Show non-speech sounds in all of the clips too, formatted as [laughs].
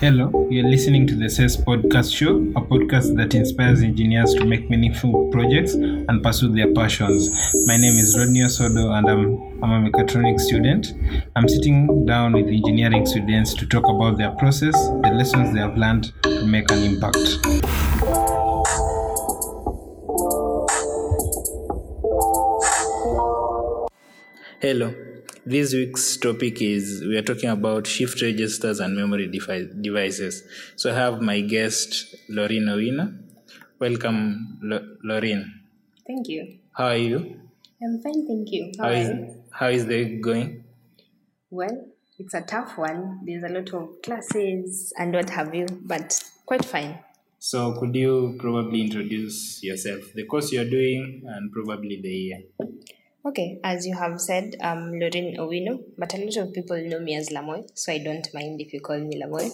Hello, you're listening to the SES Podcast Show, a podcast that inspires engineers to make meaningful projects and pursue their passions. My name is Rodney Osodo and I'm, I'm a mechatronics student. I'm sitting down with engineering students to talk about their process, the lessons they have learned to make an impact. Hello. This week's topic is we are talking about shift registers and memory defi- devices. So I have my guest Lauren Owino. Welcome, Lo- Lauren. Thank you. How are you? I'm fine, thank you. How How is you? how is the week going? Well, it's a tough one. There's a lot of classes and what have you, but quite fine. So could you probably introduce yourself, the course you're doing, and probably the year? Okay, as you have said, I'm Lauren Owino, but a lot of people know me as Lamoy, so I don't mind if you call me Lamoy.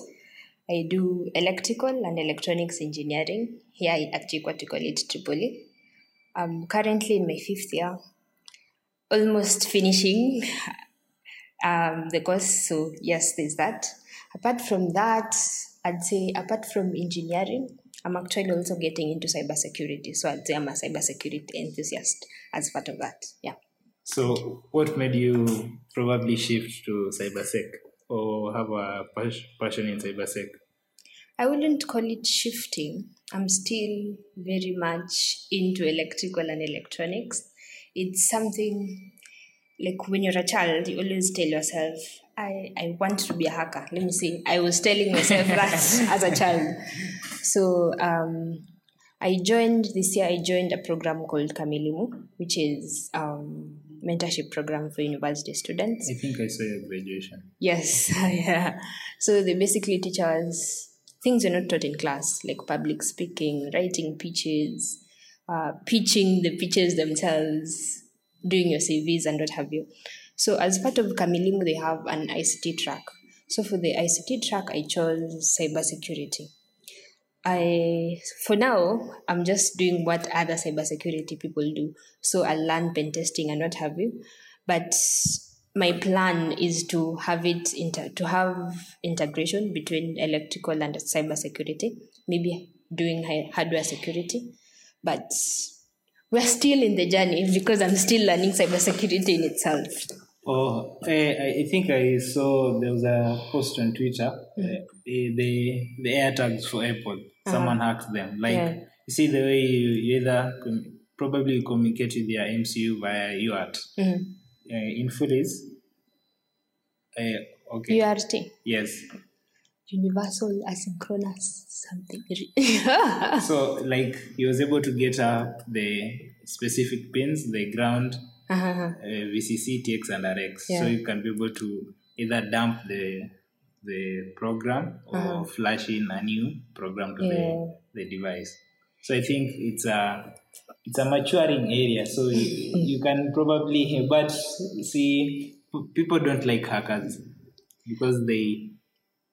I do electrical and electronics engineering here at JKUAT, College, Tripoli. I'm currently in my fifth year, almost finishing um, the course. So, yes, there's that. Apart from that, I'd say, apart from engineering, I'm actually also getting into cybersecurity. So, I'd say I'm a cybersecurity enthusiast as part of that. Yeah. So what made you probably shift to cybersec or have a passion in cybersec? I wouldn't call it shifting. I'm still very much into electrical and electronics. It's something like when you're a child, you always tell yourself, I, I want to be a hacker. Let me see. I was telling myself that [laughs] as a child. So um, I joined this year, I joined a program called Kamilimu, which is um, mentorship program for university students. I think I saw your graduation. Yes, [laughs] yeah. So they basically teach us things you're not taught in class, like public speaking, writing pitches, uh, pitching the pitches themselves, doing your CVs and what have you. So as part of Kamilimu, they have an ICT track. So for the ICT track, I chose cybersecurity. I for now I'm just doing what other cybersecurity people do. So I learn pen testing and what have you. But my plan is to have it inter- to have integration between electrical and cybersecurity. Maybe doing hardware security, but we're still in the journey [laughs] because I'm still learning cybersecurity in itself. Oh, eh, I I think I saw there was a post on Twitter. Mm. eh, eh, the the AirTags for Apple. Someone hacked them. Like Uh-huh. Yeah. you see the way you, you either com- probably communicate with your MCU via UART. Mhm. Uh, in full is uh, okay. URT, Yes. universal asynchronous something. [laughs] So like he was able to get up the specific pins, the ground, uh-huh. uh, VCC, TX, and RX. yeah. So you can be able to either dump the the program or flash in a new program to Uh-huh. Yeah. the, the device. So I think it's a it's a maturing area. So you, you can probably but see people don't like hackers because they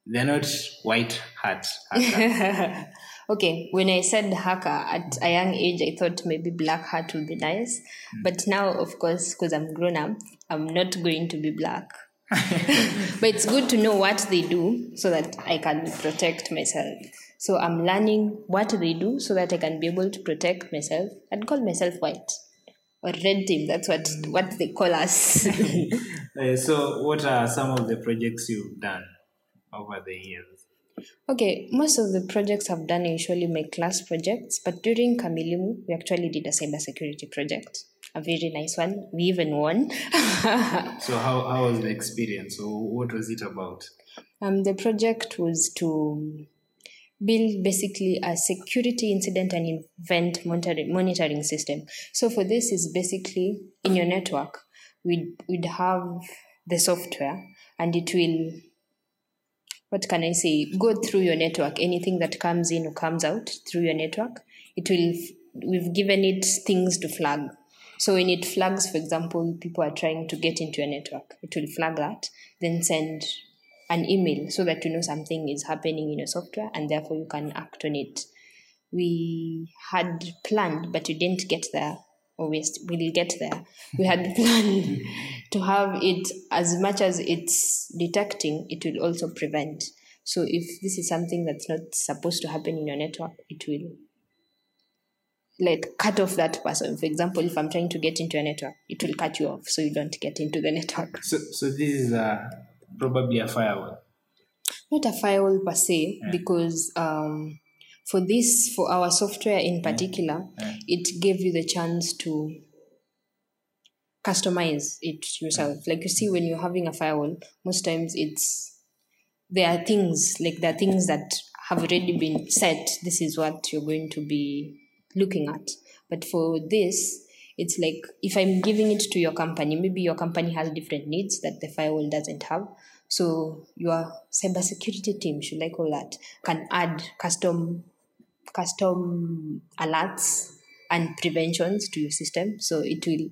they're not white hat hackers. [laughs] okay, when I said hacker at a young age, I thought maybe black hat would be nice. But now, of course, because I'm grown up, I'm not going to be black. [laughs] but it's good to know what they do so that I can protect myself. So I'm learning what they do so that I can be able to protect myself and call myself white or red team. That's what what they call us. [laughs] Uh, so what are some of the projects you've done over the years? Okay, most of the projects I've done are usually my class projects, but during Kamilimu, we actually did a cybersecurity project, a very nice one. We even won. [laughs] So how, how was the experience? So what was it about? um, the project was to build basically a security incident and event monitoring, system. So for this is basically in your network, we'd, we'd have the software and it will what can I say, go through your network. Anything that comes in or comes out through your network, it will, we've given it things to flag. So when it flags, for example, people are trying to get into your network, it will flag that, then send an email so that you know something is happening in your software and therefore you can act on it. We had planned, but we didn't get there. Or we we'll get there. We had [laughs] planned to have it as much as it's detecting, it will also prevent. So if this is something that's not supposed to happen in your network, it will like cut off that person. For example, if I'm trying to get into a network, it will cut you off so you don't get into the network. So, so this is a, probably a firewall. Not a firewall per se, because um, for this, for our software in particular, Yeah. it gave you the chance to customize it yourself. Like you see, when you're having a firewall, most times it's there are things like there are things that have already been set. This is what you're going to be looking at. But for this, it's like if I'm giving it to your company, maybe your company has different needs that the firewall doesn't have. So your cybersecurity team, should I call that, can add custom custom alerts and preventions to your system. So it will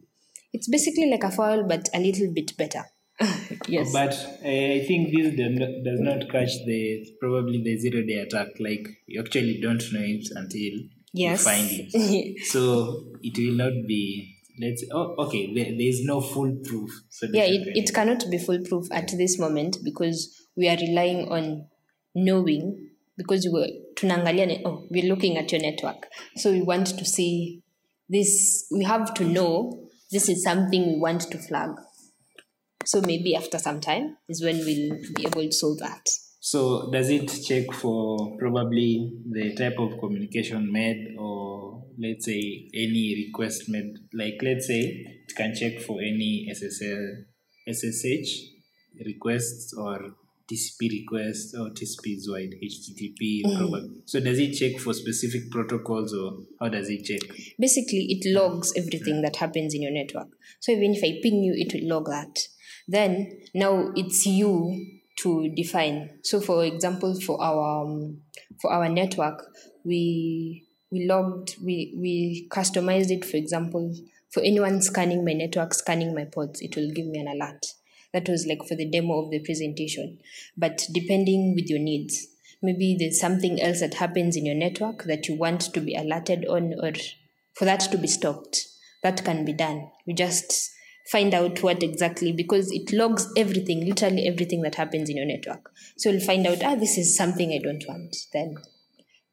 it's basically like a firewall but a little bit better. [laughs] yes. But uh, I think this does not catch the probably the zero day attack. Like you actually don't know it until yes. you find it. [laughs] So it will not be. Let's. Oh, okay. There, there is no foolproof. yeah, solution it, it cannot be foolproof at this moment because we are relying on knowing because we were tunangaliane. oh, we're looking at your network so we want to see this we have to know this is something we want to flag so maybe after some time is when we'll be able to solve that So does it check for probably the type of communication made or let's say any request made like let's say it can check for any SSL SSH requests or TCP requests or TCP wide HTTP mm. probably. So does it check for specific protocols or how does it check? basically it logs everything that happens in your network so even if i ping you it will log that then now it's you to define. So for example for our um, for our network we we logged we we customized it for example for anyone scanning my network scanning my pods it will give me an alert. That was like for the demo of the presentation. But depending with your needs. Maybe there's something else that happens in your network that you want to be alerted on or for that to be stopped that can be done. You just find out what exactly because it logs everything literally everything that happens in your network so you'll find out ah this is something i don't want then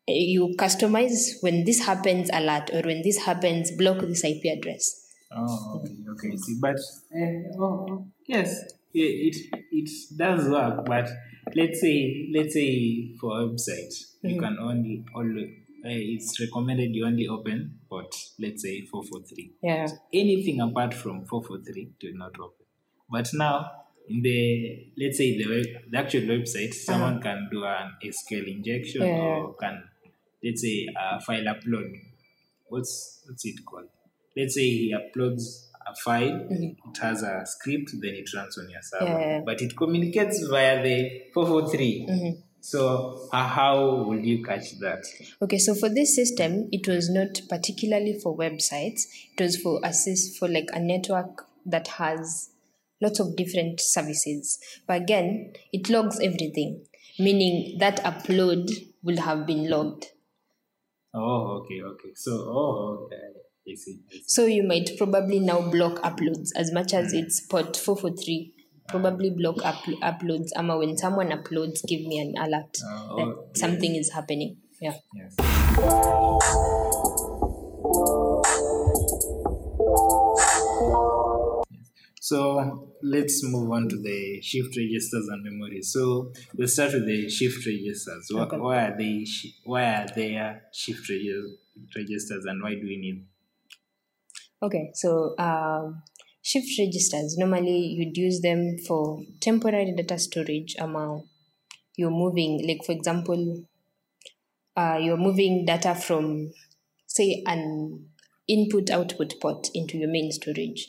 eh, you customize when this happens alert or when this happens block this ip address Oh, okay, okay. See, but uh, oh, yes, it, it does work. But let's say let's say for a website, you can only only Uh, it's recommended you only open port. Let's say four four three. yeah Anything apart from four four three do not open. But now in the let's say the web, the actual website, uh-huh. someone can do an SQL injection Yeah. or can let's say a file upload. What's what's it called? Let's say he uploads a file, mm-hmm. it has a script, then it runs on your server. Yeah. But it communicates via the 443. Mm-hmm. So uh, how will you catch that? Okay, so for this system, it was not particularly for websites. It was for assist for like a network that has lots of different services. But again, it logs everything, meaning that upload will have been logged. Oh, okay, okay. So, oh, okay. I see. I see. So you might probably now block uploads as much as it's port 443. Probably block up, uploads. Ama when someone uploads, give me an alert Oh, that something is happening. Yeah. Yes. So let's move on to the shift registers and memories. So we'll start with the shift registers. Why, Okay. why are they? Why are there shift regi- registers, and why do we need? Okay, so um, shift registers normally you'd use them for temporary data storage amount. You're moving, like for example, uh, you're moving data from, say, an input output port into your main storage.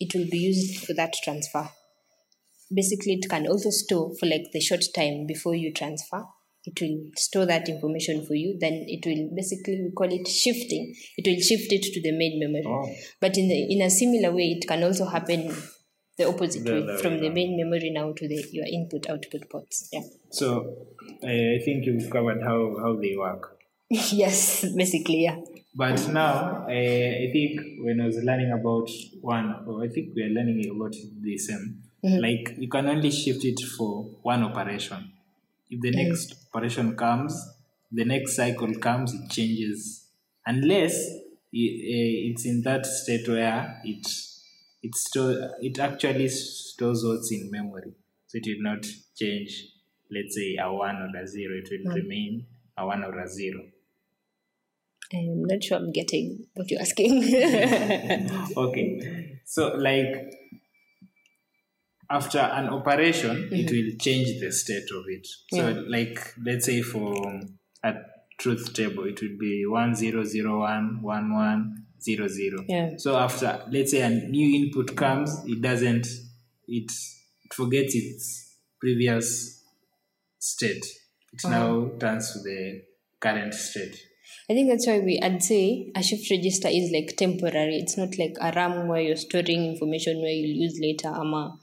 It will be used for that transfer. Basically, it can also store for like the short time before you transfer. It will store that information for you. Then it will basically we call it shifting. It will shift it to the main memory. Oh. But in the in a similar way, it can also happen the opposite way from the main memory now to the your input output ports. Yeah. So I I think you've covered how how they work. [laughs] yes, basically, yeah. But now, uh, I think when I was learning about one, or I think we are learning about the same, like you can only shift it for one operation. If the next operation comes, the next cycle comes, it changes. Unless eh, it's in that state where it it store it actually stores what's in memory, so it will not change. Let's say a one or a zero, it will remain a one or a zero. I'm not sure I'm getting what you're asking. [laughs] [laughs] okay so like after an operation it mm-hmm. will change the state of it so Yeah. like let's say for a truth table it would be 1001 1100 Yeah. so after let's say a new input comes it doesn't it, forgets its previous state it uh-huh. now turns to the current state I think that's why we I'd say a shift register is like temporary. It's not like a RAM where you're storing information where you'll use later. Ama.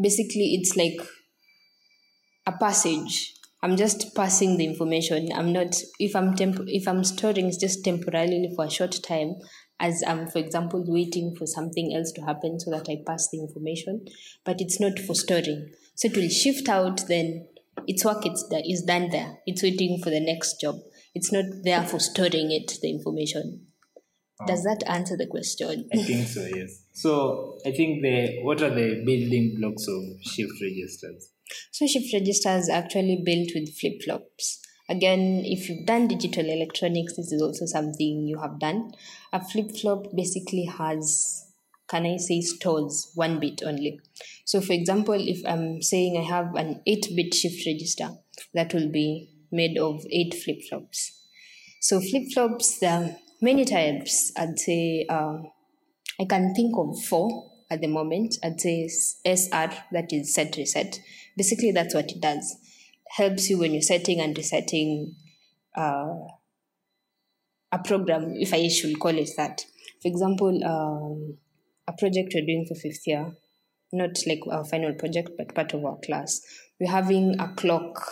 Basically, it's like a passage. I'm just passing the information. I'm not if I'm temp- if I'm storing it's just temporarily for a short time as I'm for example waiting for something else to happen so that I pass the information. But it's not for storing. So it will shift out then its work it's is done there. It's waiting for the next job. It's not there for storing it, the information. Does oh. that answer the question? I think so, yes. So I think the what are the building blocks of shift registers? So shift registers are actually built with flip flops. Again, if you've done digital electronics, this is also something you have done. A flip flop basically has, can I say, stores one bit only. So, for example, if I'm saying I have an 8 bit shift register, that will be made of 8 flip flops. So, flip flops, are many types. I'd say um, I can think of four at the moment. I'd say SR, that is set reset. Basically, that's what it does. Helps you when you're setting and resetting uh, a program, if I should call it that. For example, um, a project we're doing for fifth year, not like our final project, but part of our class. We're having a clock.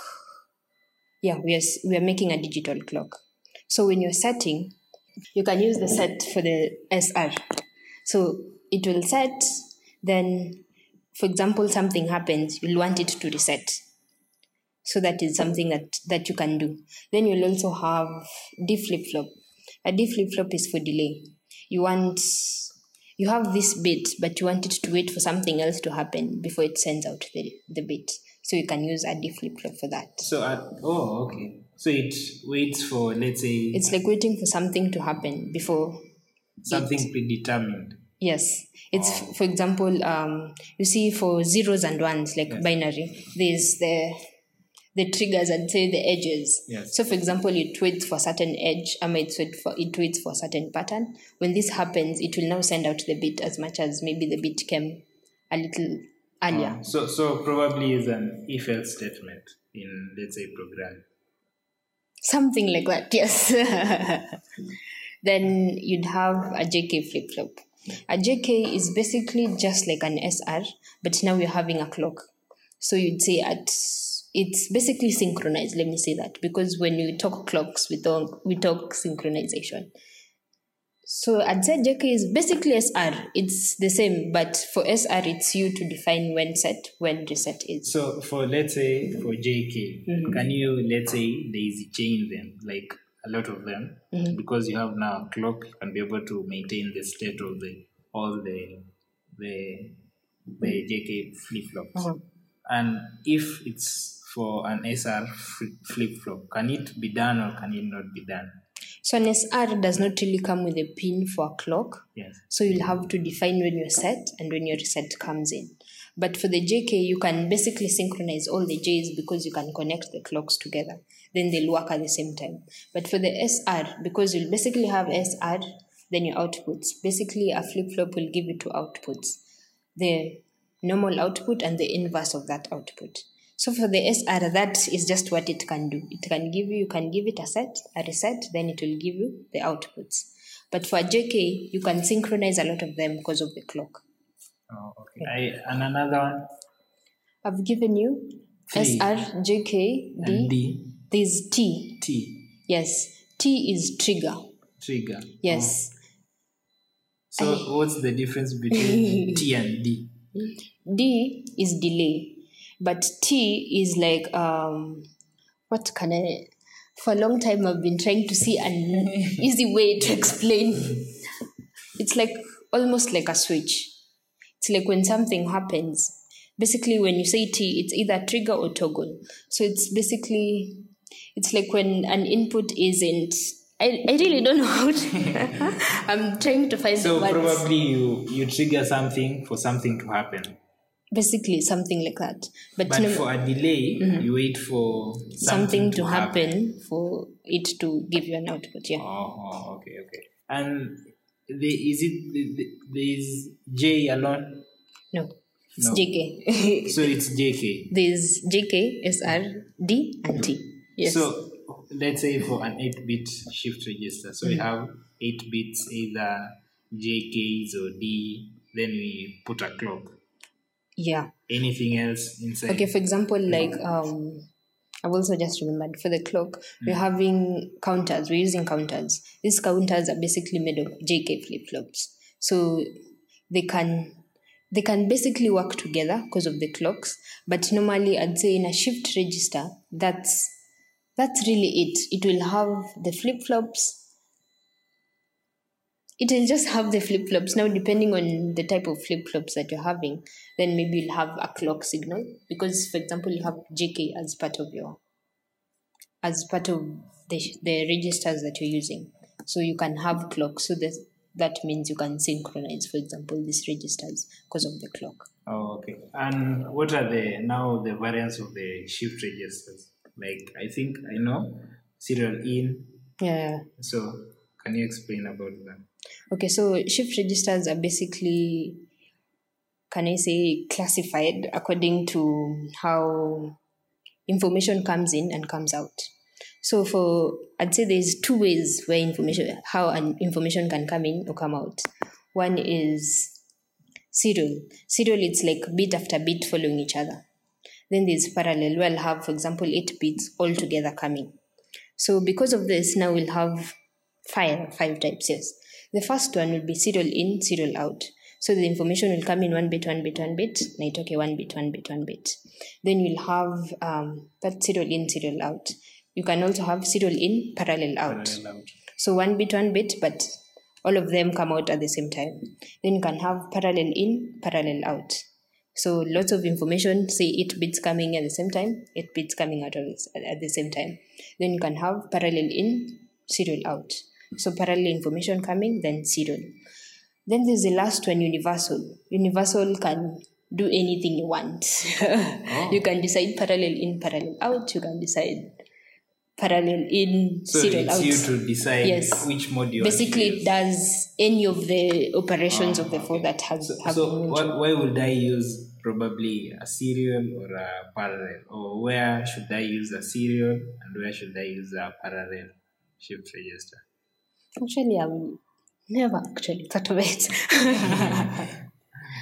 Yeah, we are, we are making a digital clock. So when you're setting, you can use the set for the SR. So it will set, then, for example, something happens, you'll want it to reset. So that is something that, that you can do. Then you'll also have D flip flop. A D flip flop is for delay. You want, you have this bit, but you want it to wait for something else to happen before it sends out the, the bit. So you can use a D flip flop for that. So at oh okay. So it waits for let's say It's like waiting for something to happen before something predetermined. Yes, it's for example, um, you see for zeros and ones like binary, there's the the triggers and say the edges. Yes. So for example, it waits for a certain edge, or it wait for it waits for a certain pattern. When this happens, it will now send out the bit as much as maybe the bit came a little earlier. So so probably is an if else statement in let's say program. Something like hmm. that, [laughs] yes. then you'd have a JK flip flop. A JK is basically just like an SR, but now you're having a clock. So you'd say at it's basically synchronized. Let me say that because when we talk clocks, we talk we talk synchronization. So I'd say JK is basically SR. It's the same, but for SR, it's you to define when set, when reset is. So for let's say for JK, can you let's say there is a chain them like a lot of them because you have now a clock you can be able to maintain the state of the all the the the JK flip flops. Uh-huh. And if it's for an SR flip flop, can it be done or can it not be done? So an SR does not really come with a pin for a clock. Yes. So you'll have to define when you're set and when your reset comes in. But for the JK, you can basically synchronize all the Js because you can connect the clocks together. Then they'll work at the same time. But for the SR, because you'll basically have SR, then your outputs. Basically, a flip flop will give you two outputs the normal output and the inverse of that output. So for the SR, that is just what it can do. It can give you, you can give it a set, a reset, then it will give you the outputs. But for JK, you can synchronize a lot of them because of the clock. Oh, okay. I, and another one, I've given you Three. SR, JK, D. and D, There's T. T, Yes. T is trigger. trigger. Yes. Oh. So what's the difference between [laughs] T and D? D is delay. But T is like um what can I? For a long time, I've been trying to see an [laughs] easy way to explain. It's like almost like a switch. It's like when something happens. Basically, when you say T, it's either trigger or toggle. So it's basically, it's like when an input isn't. I, I really don't know how to. [laughs] I'm trying to find So the words. So probably you you trigger something for something to happen. Basically, something like that. But, But no- for a delay, you wait for something, something to happen for it to give you an output. Yeah. Oh, oh, okay, okay. And the, is it the, the, there is J alone? No, it's No. JK. [laughs] So it's JK. There's JK, SR, D, and T. Yes. So let's say for an 8-bit shift register, so we Mm-hmm. have 8 bits, either JKs or D, then we put a clock. Yeah. Anything else inside? Okay. For example, like um, I've also just remembered for the clock, we're having counters. We're using counters. These counters are basically made of JK flip flops, so they can they can basically work together because of the clocks. But normally, I'd say in a shift register, that's that's really it. It will have the flip flops. It will just have the flip flops. Now, depending on the type of flip flops that you're having, then maybe you'll have a clock signal. Because, for example, you have JK as part of your as part of the, the registers that you're using. So you can have clock. So that that means you can synchronize, for example, these registers because of the clock. Oh, okay. And what are the now the variants of the shift registers? Like I think I know serial in. Yeah. So can you explain about that? Okay, so shift registers are basically, can I say, classified according to how information comes in and comes out. So for I'd say there's two ways where information how an information can come in or come out. One is serial. Serial it's like bit after bit following each other. Then there's parallel where I'll have, for example, eight bits all together coming. So because of this, now we'll have five five types. Yes, the first one will be serial in, serial out. So the information will come in one bit, one bit, one bit. Night okay, one bit, one bit, one bit. Then you'll have um, that serial in, serial out. You can also have serial in, parallel out. Parallel out. So one bit, one bit, but all of them come out at the same time. Then you can have parallel in, parallel out. So lots of information, say eight bits coming at the same time, eight bits coming out of at the same time. Then you can have parallel in, serial out. So parallel information coming, then serial. Then there's the last one, universal. Universal can do anything you want. [laughs] Oh. You can decide parallel in, parallel out. You can decide parallel in, So serial it's out. you to decide Yes. which mode you want to Basically, it does any of the operations of the ah, four that have, have So what, why would I use probably a serial or a parallel? Or where should I use a serial and where should I use a parallel shift register? Actually, I've never actually thought of it. [laughs]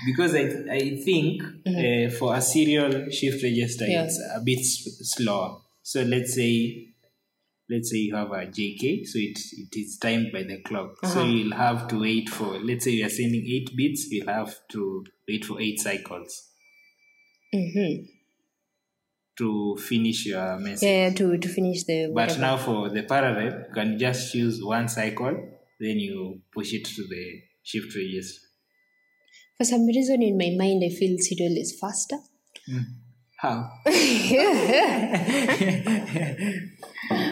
Because I, I think uh, for a serial shift register, Mm-hmm. Yeah. it's a bit s- slower. So let's say let's say you have a JK, so it, it is timed by the clock. So Uh-huh. you'll have to wait for, let's say you are sending 8 bits, you'll have to wait for 8 cycles hmm to finish your message. Yeah, to, to finish the But now for the parallel, you can just choose one cycle, then you push it to the shift register. For some reason in my mind, I feel serial is faster. How? [laughs]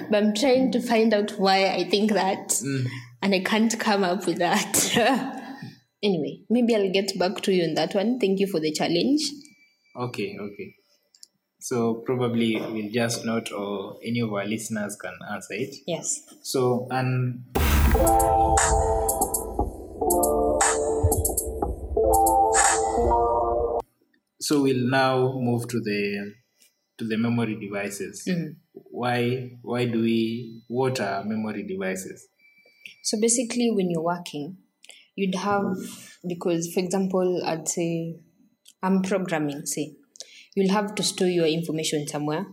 But I'm trying to find out why I think that. Mm. And I can't come up with that. [laughs] anyway, maybe I'll get back to you on that one. Thank you for the challenge. Okay, okay. So probably we'll just note or any of our listeners can answer it. Yes. So and so we'll now move to the to the memory devices. Mm-hmm. Why why do we what are memory devices? So basically, when you're working, you'd have, because for example, I'd say I'm programming, say, you'll have to store your information somewhere.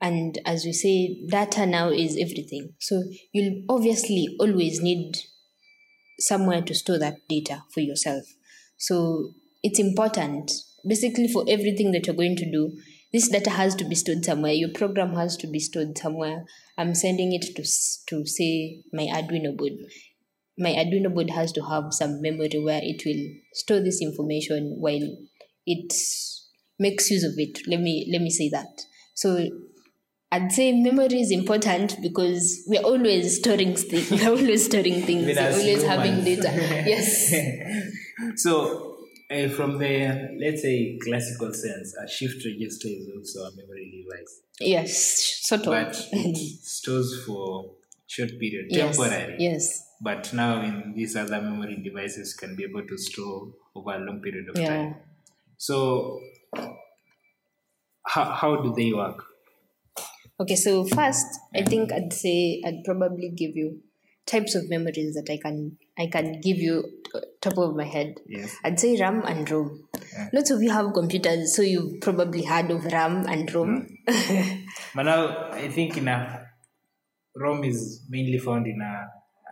And as we say, data now is everything. So you'll obviously always need somewhere to store that data for yourself. So it's important, basically, for everything that you're going to do, this data has to be stored somewhere. Your program has to be stored somewhere. I'm sending it to to say my Arduino board. My Arduino board has to have some memory where it will store this information while it makes use of it. Let me let me say that. So I'd say memory is important because we're always storing things. [laughs] We're always storing things. We're always having data. [laughs] Yes. [laughs] so uh, from the let's say classical sense, a shift register is also a memory device, Yes. Sort of. but it stores for short period, yes. temporary. Yes. But now in these other memory devices can be able to store over a long period of Yeah. time. So how, how do they work? Okay, so first, I think I'd say I'd probably give you types of memories that I can I can give you uh, top of my head. Yes. I'd say RAM and ROM. Yeah. Lots of you have computers, so you've probably heard of RAM and ROM. [laughs] But now I think in a ROM is mainly found in a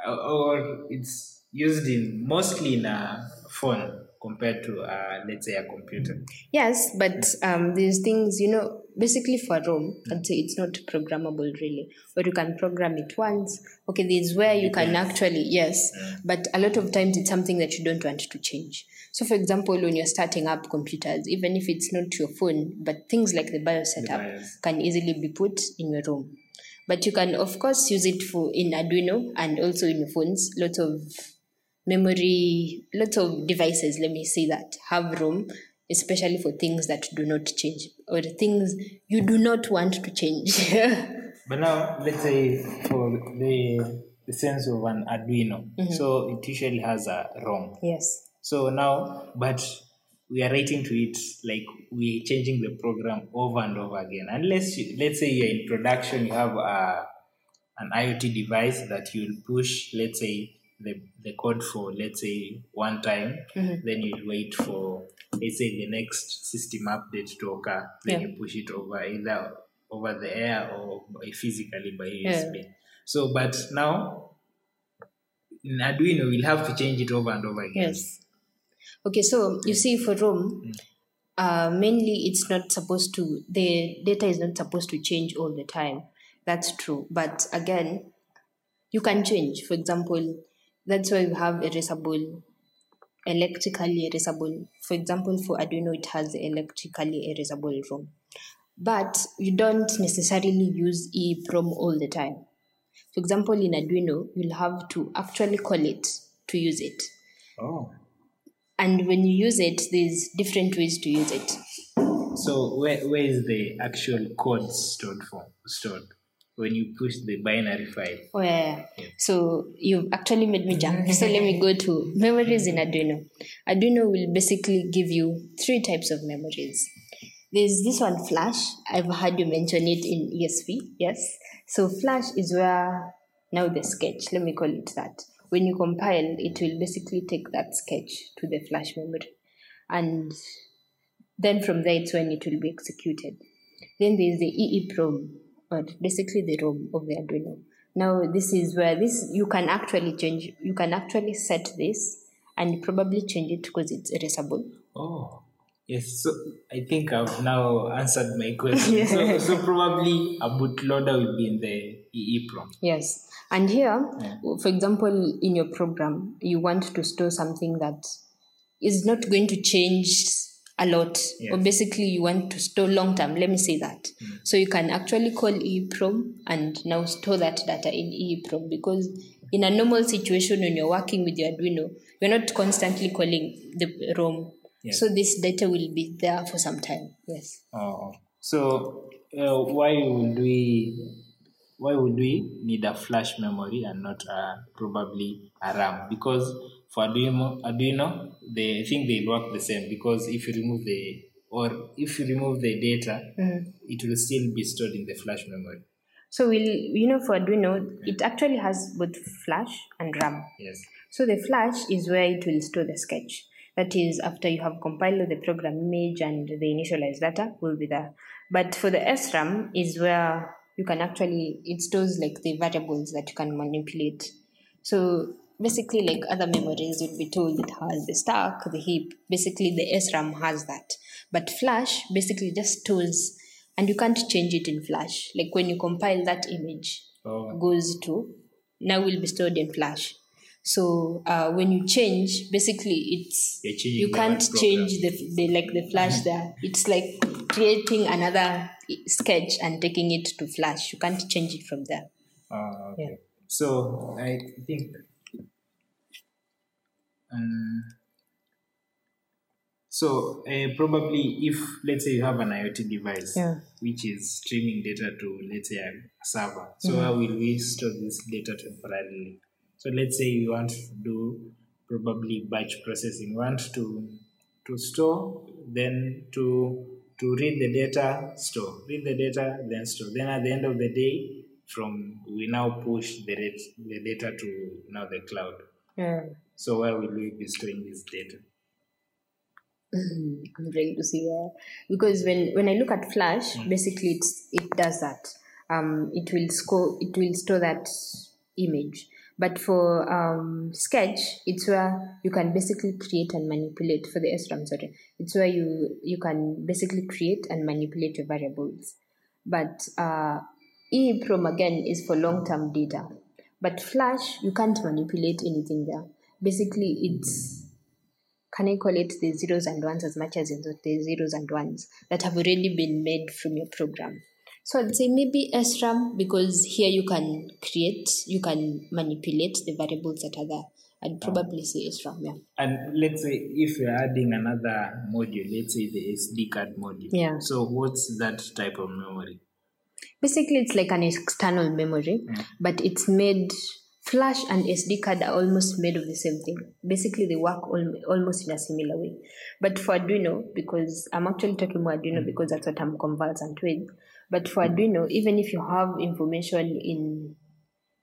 or it's used in mostly in a phone compared to uh, let's say a computer. Yes, but um, these things, you know, basically for ROM, I'd say it's not programmable really, but you can program it once. Okay, this is where you can actually, yes, but a lot of times it's something that you don't want to change. So, for example, when you're starting up computers, even if it's not your phone, but things like the BIOS setup BIOS. can easily be put in your ROM. But you can, of course, use it for in Arduino and also in phones. Lots of memory, lots of devices, let me say that, have ROM, especially for things that do not change or things you do not want to change. [laughs] But now let's say for the the sense of an Arduino, mm-hmm. so it usually has a ROM. yes. So now, but we are writing to it like we're changing the program over and over again. Unless you, let's say you're in production, you have a, an IoT device that you'll push, let's say the, the code for let's say one time, then you'll wait for let's say the next system update to occur, then Yeah. you push it over either over the air or by physically by USB. So, but now in Arduino, we'll have to change it over and over again. Yes. Okay, so you see, for ROM, uh, mainly it's not supposed to, the data is not supposed to change all the time. That's true. But again, you can change. For example, that's why we have erasable, electrically erasable. For example, for Arduino, it has electrically erasable ROM. But you don't necessarily use EEPROM all the time. For example, in Arduino, you'll have to actually call it to use it. Oh. And when you use it, there's different ways to use it. So where, where is the actual code stored for stored when you push the binary file? Oh, yeah. yeah. So you've actually made me jump. so let me go to memories in Arduino. Arduino will basically give you three types of memories. There's this one, Flash. I've heard you mention it in ESP. Yes. So Flash is where now the sketch. Let me call it that. When you compile, it will basically take that sketch to the Flash memory, and then from there it's when it will be executed. Then there's the EEPROM, or basically the ROM of the Arduino. Now this is where this you can actually change. You can actually set this and probably change it because it's erasable. Oh. Yes, so I think I've now answered my question. [laughs] so, so probably a bootloader will be in the EEPROM. Yes. And here, Yeah. for example, in your program, you want to store something that is not going to change a lot, or basically you want to store long term. Let me say that. So you can actually call EEPROM and now store that data in EEPROM because in a normal situation when you're working with your Arduino, you're not constantly calling the ROM. Yes. So this data will be there for some time. Yes. Oh. So uh, why would we why would we need a flash memory and not uh, probably a RAM? Because for Arduino, Arduino, they I think they work the same. Because if you remove the or if you remove the data, it will still be stored in the flash memory. So we'll, you know, for Arduino, it actually has both flash and RAM. Yes. So the flash is where it will store the sketch. That is after you have compiled the program image and the initialized data will be there. But for the SRAM is where you can actually it stores like the variables that you can manipulate. So basically like other memories you'd be told it has the stack, the heap. Basically the SRAM has that. But flash basically just stores and you can't change it in Flash. Like when you compile that image, Oh. goes to now will be stored in Flash. So uh, when you change, basically it's you can't change the, the like the Flash there. It's like creating another sketch and taking it to Flash. You can't change it from there. Oh, okay. Yeah. So I think um, so uh, probably if let's say you have an IoT device Yeah. which is streaming data to let's say a server. So Mm-hmm. how will we store this data temporarily? So let's say you want to do probably batch processing. Want to to store, then to to read the data, store, read the data, then store. Then at the end of the day, from we now push the rate, the data to now the cloud. Yeah. So where will we be storing this data? [clears throat] I'm trying to see where because when when I look at Flash, basically it's it does that. Um, it will score it will store that image. But for um, Sketch, it's where you can basically create and manipulate for the SRAM. Sorry, it's where you you can basically create and manipulate your variables. But uh, EEPROM again is for long term data. But Flash, you can't manipulate anything there. Basically, it's can I call it the zeros and ones as much as the zeros and ones that have already been made from your program. So I'd say maybe SRAM because here you can create, you can manipulate the variables that are there. I'd probably say SRAM, yeah. And let's say if you're adding another module, let's say the SD card module. Yeah. So what's that type of memory? Basically, it's like an external memory, mm. but it's made. Flash and SD card are almost made of the same thing. Basically, they work al- almost in a similar way. But for Arduino, because I'm actually talking more Arduino mm. because that's what I'm conversant with. But for Arduino, even if you have information in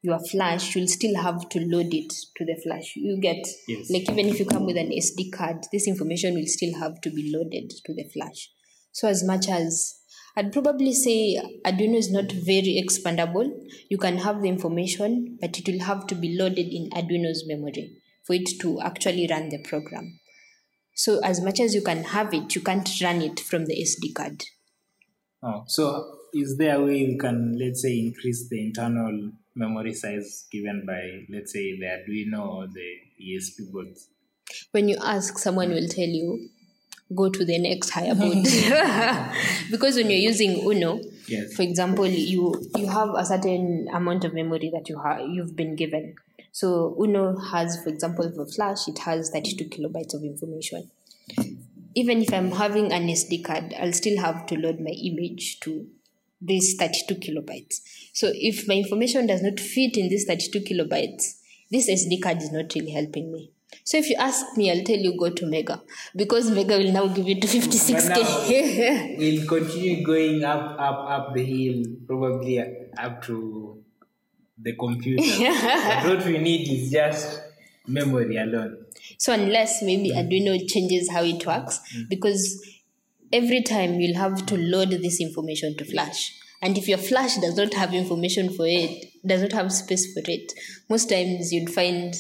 your flash, you'll still have to load it to the flash. You get Yes. like even if you come with an SD card, this information will still have to be loaded to the flash. So as much as I'd probably say Arduino is not very expandable. You can have the information, but it will have to be loaded in Arduino's memory for it to actually run the program. So as much as you can have it, you can't run it from the SD card. Oh, so is there a way you can, let's say, increase the internal memory size given by, let's say, the Arduino or the ESP boards? when you ask, someone will tell you, go to the next higher board. [laughs] [laughs] because when you're using Uno, Yes. for example, you you have a certain amount of memory that you have you've been given. So Uno has, for example, for Flash, it has 32 kilobytes of information. Even if I'm having an SD card, I'll still have to load my image to this 32 kilobytes. So if my information does not fit in this 32 kilobytes, this SD card is not really helping me. So if you ask me, I'll tell you go to Mega because Mega will now give you to 56k. [laughs] we'll continue going up, up, up the hill, probably up to the computer. [laughs] but what we need is just memory alone. So unless maybe Arduino mm. changes how it works, mm. because every time you'll have to load this information to Flash. And if your Flash does not have information for it, does not have space for it, most times you'd find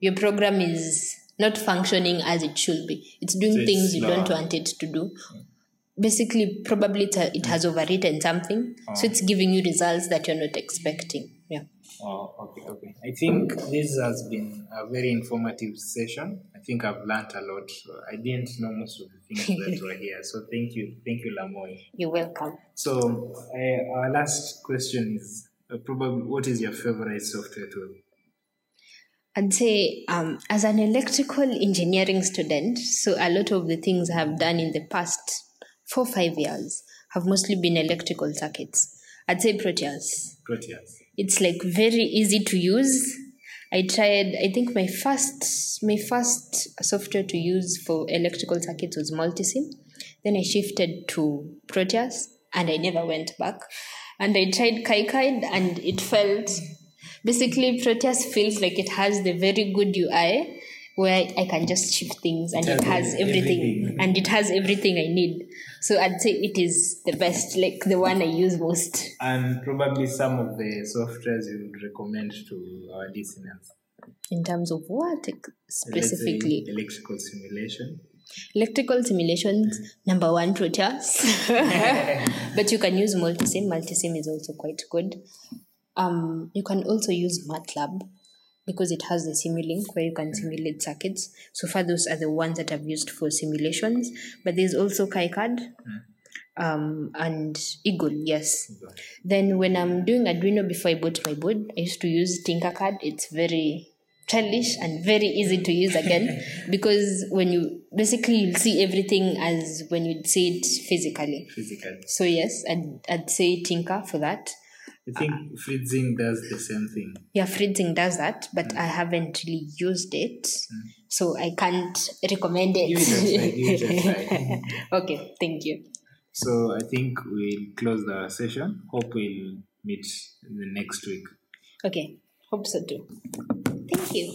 your program is not functioning as it should be. It's doing So it's things you don't want it to do. Mm. Basically, probably it, it has overwritten something, so oh. it's giving you results that you're not expecting. Oh, okay, okay. I think this has been a very informative session. I think I've learnt a lot. I didn't know most of the things that [laughs] were here. So thank you, thank you, Lamoy. You're welcome. So uh, our last question is uh, probably what is your favorite software tool? I'd say, um, as an electrical engineering student, so a lot of the things I have done in the past four five years have mostly been electrical circuits. I'd say Proteus. Proteus. It's like very easy to use. I tried. I think my first my first software to use for electrical circuits was Multisim. Then I shifted to Proteus, and I never went back. And I tried KiCad, and it felt basically Proteus feels like it has the very good UI where I can just shift things and it, has everything. and it has everything I need. So I'd say it is the best, like the one I use most. And probably some of the softwares you would recommend to our listeners. In terms of what ex- Let's say specifically? electrical simulation. Electrical simulations, number one, Proteus. [laughs] but you can use Multisim. Multisim is also quite good. Um, you can also use MATLAB because it has the Simulink where you can simulate circuits. So far, those are the ones that I've used for simulations. But there's also KiCad um, and Eagle, yes. Then when I'm doing Arduino before I bought my board, I used to use Tinkercad. It's very childish and very easy to use again [laughs] because when you basically you'll see everything as when you'd see it physically. Physically. So yes, I'd, I'd say Tinker for that. I think Fritzing does the same thing. Yeah, Fritzing does that, but mm. I haven't really used it, mm. so I can't recommend it. It a try, it a try. [laughs] okay, thank you. So I think we'll close the session. Hope we'll meet the next week. Okay, hope so too. Thank you.